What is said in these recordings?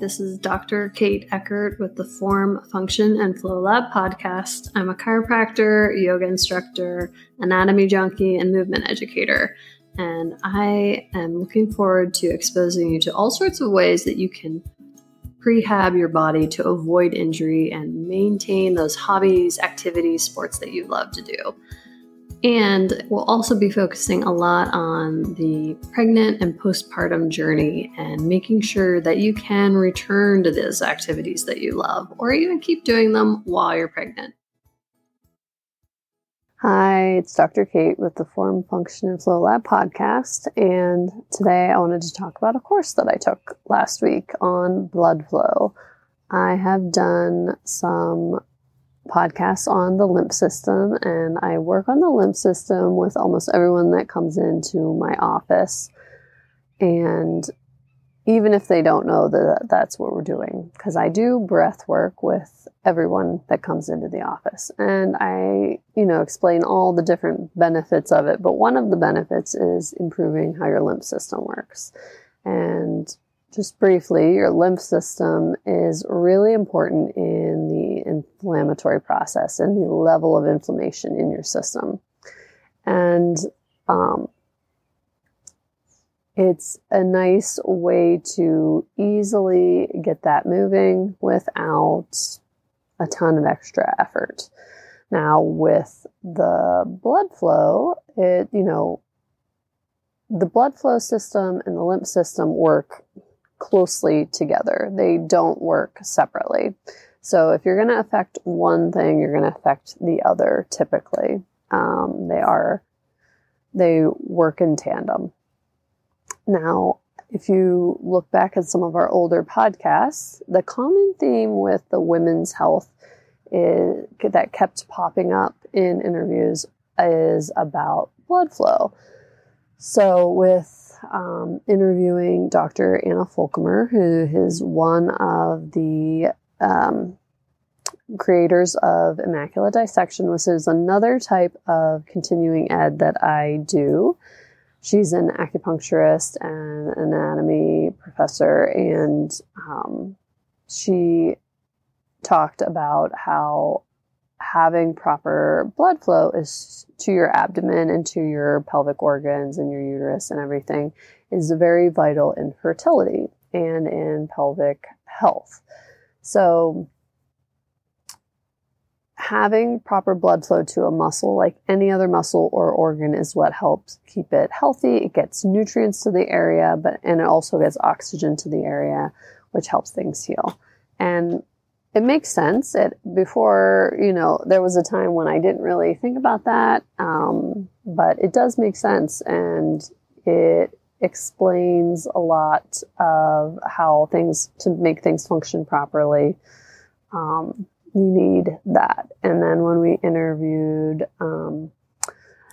This is Dr. Kate Eckert with the Form, Function, and Flow Lab podcast. I'm a chiropractor, yoga instructor, anatomy junkie, and movement educator. And I am looking forward to exposing you to all sorts of ways that you can prehab your body to avoid injury and maintain those hobbies, activities, sports that you love to do. And we'll also be focusing a lot on the pregnant and postpartum journey and making sure that you can return to those activities that you love or even keep doing them while you're pregnant. Hi, it's Dr. Kate with the Form, Function, and Flow Lab podcast. And today I wanted to talk about a course that I took last week on blood flow. I have done some podcasts on the lymph system, and I work on the lymph system with almost everyone that comes into my office. And even if they don't know that that's what we're doing, because I do breath work with everyone that comes into the office. And I, you know, explain all the different benefits of it. But one of the benefits is improving how your lymph system works. And just briefly, your lymph system is really important in the inflammatory process and the level of inflammation in your system. And um, it's a nice way to easily get that moving without a ton of extra effort. Now, with the blood flow, it, you know, the blood flow system and the lymph system work closely together. They don't work separately. So if you're going to affect one thing, you're going to affect the other typically. Um, they are, they work in tandem. Now, if you look back at some of our older podcasts, the common theme with the women's health is, that kept popping up in interviews is about blood flow. So, with um, interviewing Dr. Anna Folkmer, who is one of the um, creators of Immaculate Dissection, which is another type of continuing ed that I do. She's an acupuncturist and anatomy professor, and um, she talked about how having proper blood flow is to your abdomen and to your pelvic organs and your uterus and everything is very vital in fertility and in pelvic health. So, having proper blood flow to a muscle, like any other muscle or organ, is what helps keep it healthy. It gets nutrients to the area, but and it also gets oxygen to the area, which helps things heal. And it makes sense. It before you know there was a time when I didn't really think about that, um, but it does make sense, and it explains a lot of how things to make things function properly. Um, you need that, and then when we interviewed um,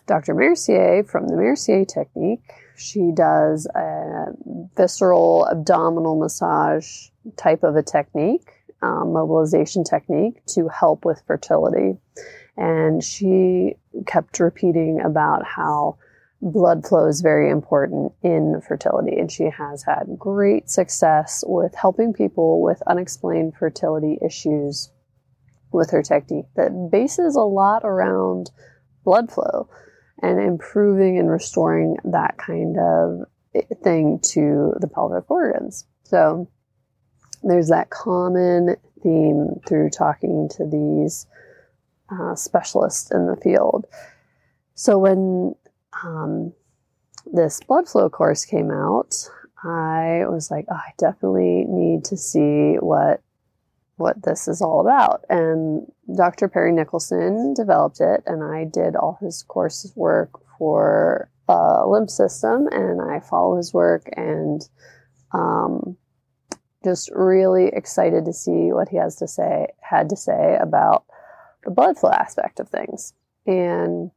Dr. Mercier from the Mercier technique, she does a visceral abdominal massage type of a technique um, mobilization technique to help with fertility. And she kept repeating about how blood flow is very important in fertility. And she has had great success with helping people with unexplained fertility issues with her technique that bases a lot around blood flow and improving and restoring that kind of thing to the pelvic organs. So there's that common theme through talking to these uh, specialists in the field. So when um, this blood flow course came out, I was like, oh, I definitely need to see what what this is all about. And Dr. Perry Nickelston developed it, and I did all his course work for uh, lymph system, and I follow his work and um, just really excited to see what he has to say, had to say about the blood flow aspect of things. And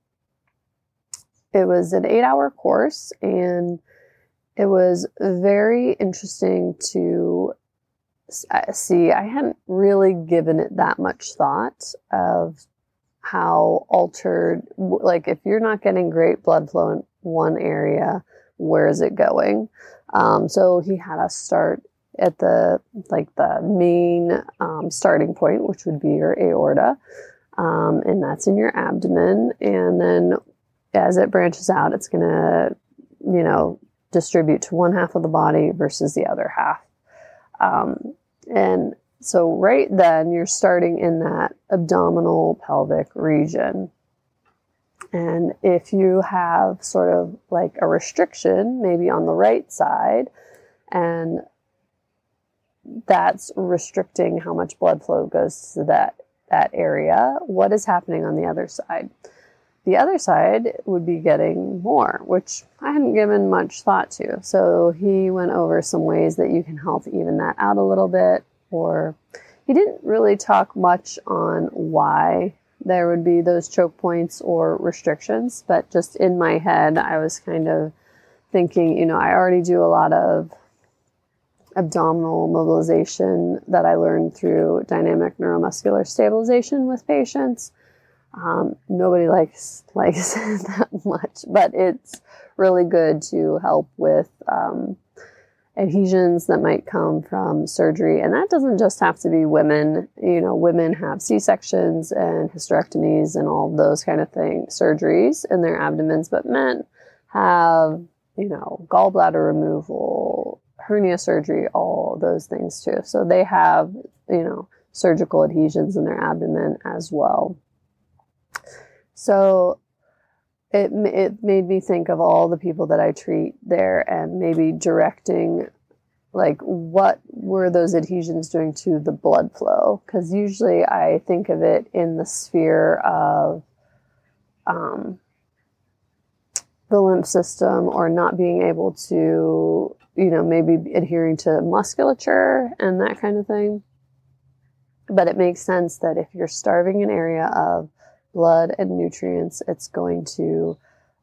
it was an eight hour course, and it was very interesting to see. I hadn't really given it that much thought of how altered, like, if you're not getting great blood flow in one area, where is it going? Um, so he had us start at the like the main um, starting point, which would be your aorta, um, and that's in your abdomen. And then as it branches out, it's going to, you know, distribute to one half of the body versus the other half. Um, and so right then you're starting in that abdominal pelvic region. And if you have sort of like a restriction, maybe on the right side, and that's restricting how much blood flow goes to that that area, what is happening on the other side? The other side would be getting more, which I hadn't given much thought to. So he went over some ways that you can help even that out a little bit, or he didn't really talk much on why there would be those choke points or restrictions, but just in my head, I was kind of thinking, you know, I already do a lot of abdominal mobilization that I learned through dynamic neuromuscular stabilization with patients. Um, nobody likes likes that much, but it's really good to help with um, adhesions that might come from surgery, and that doesn't just have to be women. You know, women have C sections and hysterectomies and all those kind of things, surgeries in their abdomens, but men have you know gallbladder removal, hernia surgery, all those things too. So they have you know surgical adhesions in their abdomen as well. So it it made me think of all the people that I treat there and maybe directing like what were those adhesions doing to the blood flow because usually I think of it in the sphere of um, the lymph system or not being able to you know maybe adhering to musculature and that kind of thing but it makes sense that if you're starving an area of blood and nutrients, it's going to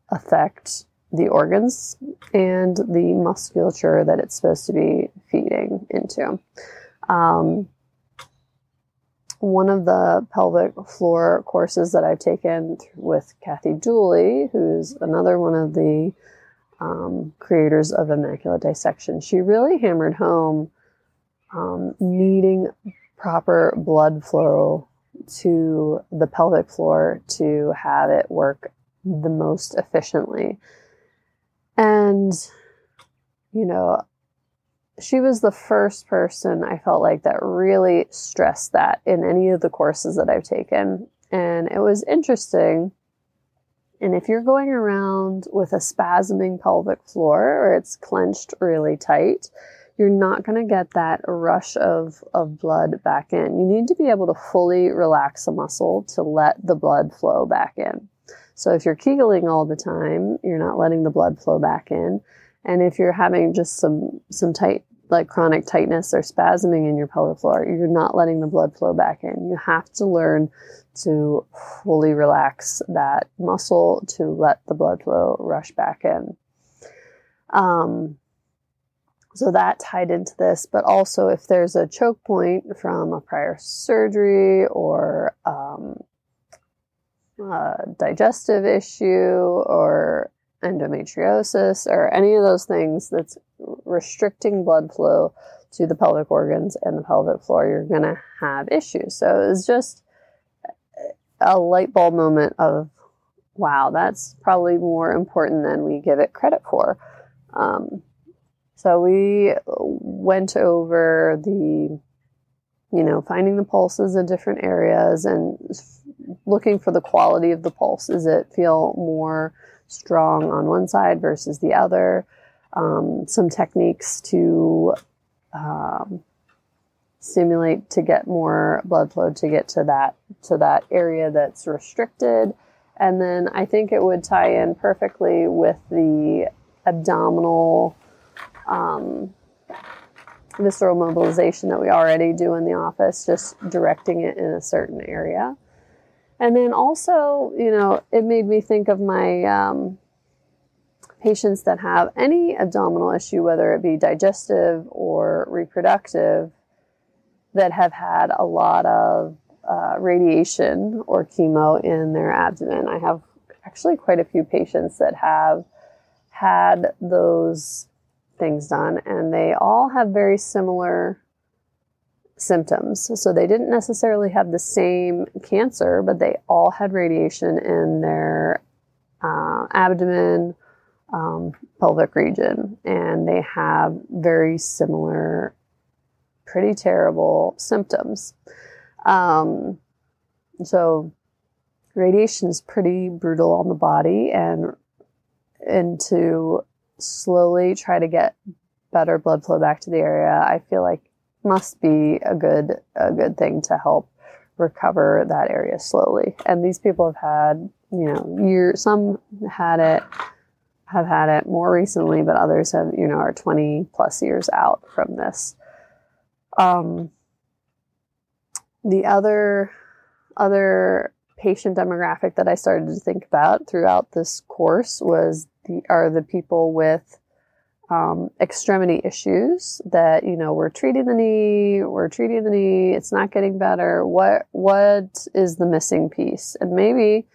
affect the organs and the musculature that it's supposed to be feeding into. Um, one of the pelvic floor courses that I've taken with Kathy Dooley, who's another one of the um, creators of Immaculate Dissection, she really hammered home um, needing proper blood flow to the pelvic floor to have it work the most efficiently. And, you know, she was the first person I felt like that really stressed that in any of the courses that I've taken. And it was interesting. And if you're going around with a spasming pelvic floor or it's clenched really tight, you're not going to get that rush of, of blood back in. You need to be able to fully relax a muscle to let the blood flow back in. So if you're kegeling all the time, you're not letting the blood flow back in. And if you're having just some, some tight, like chronic tightness or spasming in your pelvic floor, you're not letting the blood flow back in. You have to learn to fully relax that muscle to let the blood flow rush back in. Um, so that tied into this, but also if there's a choke point from a prior surgery or um, a digestive issue or endometriosis or any of those things that's restricting blood flow to the pelvic organs and the pelvic floor, you're going to have issues. So it's just a light bulb moment of, wow, that's probably more important than we give it credit for. Um, so we went over the, you know, finding the pulses in different areas and looking for the quality of the pulse. Does it feel more strong on one side versus the other? Um, some techniques to um, stimulate to get more blood flow to get to that to that area that's restricted. And then I think it would tie in perfectly with the abdominal um, visceral mobilization that we already do in the office, just directing it in a certain area. And then also, you know, it made me think of my um, patients that have any abdominal issue, whether it be digestive or reproductive, that have had a lot of uh, radiation or chemo in their abdomen. I have actually quite a few patients that have had those things done, and they all have very similar symptoms. So they didn't necessarily have the same cancer, but they all had radiation in their uh, abdomen, um, pelvic region, and they have very similar, pretty terrible symptoms. Um, so radiation is pretty brutal on the body, and and to slowly try to get better blood flow back to the area, I feel like must be a good a good thing to help recover that area slowly. And these people have had, you know, some had it have had it more recently, but others have, you know, are 20 plus years out from this. Um, the other other patient demographic that I started to think about throughout this course was the are the people with um, extremity issues that you know we're treating the knee, we're treating the knee, it's not getting better. What what is the missing piece? And maybe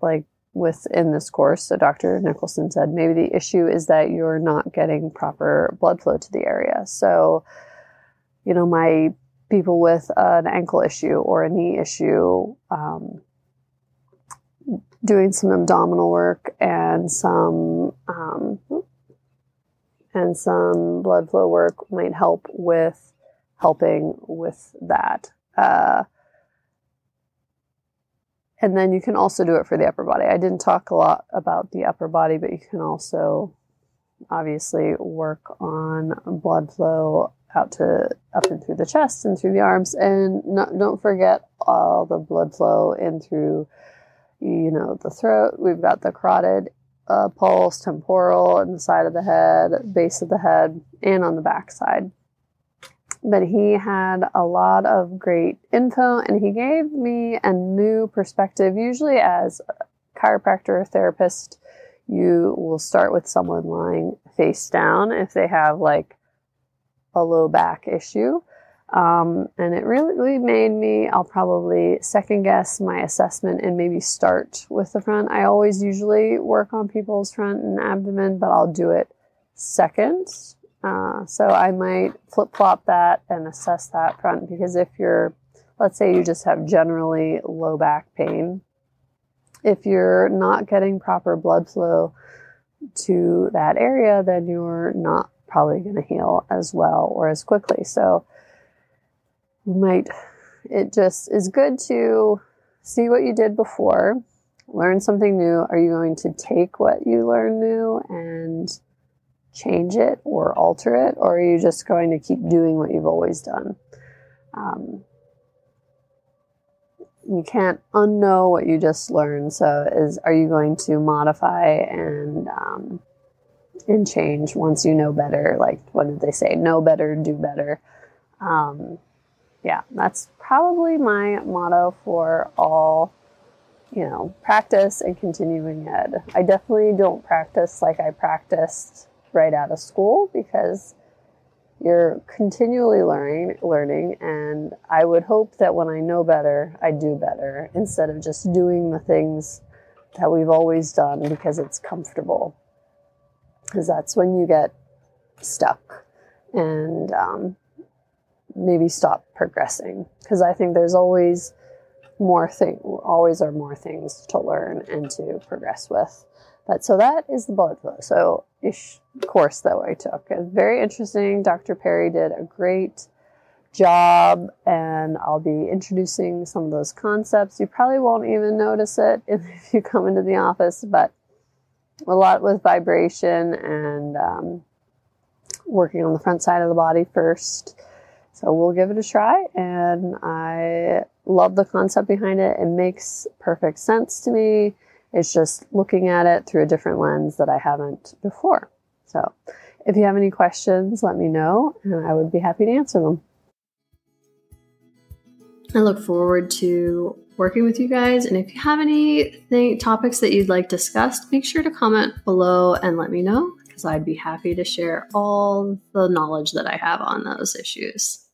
like within this course, so Dr. Nickelston said maybe the issue is that you're not getting proper blood flow to the area. So, you know, my people with an ankle issue or a knee issue, um, doing some abdominal work and some um, and some blood flow work might help with helping with that. Uh, and then you can also do it for the upper body. I didn't talk a lot about the upper body, but you can also obviously work on blood flow out to up and through the chest and through the arms and not, don't forget all the blood flow in through you know the throat we've got the carotid uh, pulse, temporal, and the side of the head, base of the head, and on the back side. But he had a lot of great info and he gave me a new perspective. Usually, as a chiropractor or therapist, you will start with someone lying face down if they have like a low back issue. Um, and it really made me, I'll probably second guess my assessment and maybe start with the front. I always usually work on people's front and abdomen, but I'll do it second. Uh, so I might flip flop that and assess that front because if you're, let's say you just have generally low back pain, if you're not getting proper blood flow to that area, then you're not probably going to heal as well or as quickly. So, might it just is good to see what you did before, learn something new. Are you going to take what you learned new and change it or alter it, or are you just going to keep doing what you've always done? Um, you can't unknow what you just learned. So, is are you going to modify and um, and change once you know better? Like, what did they say? Know better, do better. Um, yeah, that's probably my motto for all, you know, practice and continuing ed. I definitely don't practice like I practiced right out of school because you're continually learning learning and I would hope that when I know better, I do better instead of just doing the things that we've always done because it's comfortable. Because that's when you get stuck. And um, maybe stop progressing because I think there's always more thing always are more things to learn and to progress with. But so that is the blood flow. So ish course that I took. Very interesting. Dr. Perry did a great job and I'll be introducing some of those concepts. You probably won't even notice it if you come into the office, but a lot with vibration and um, working on the front side of the body first so we'll give it a try. And I love the concept behind it. It makes perfect sense to me. It's just looking at it through a different lens that I haven't before. So if you have any questions, let me know and I would be happy to answer them. I look forward to working with you guys. And if you have any topics that you'd like discussed, make sure to comment below and let me know because I'd be happy to share all the knowledge that I have on those issues.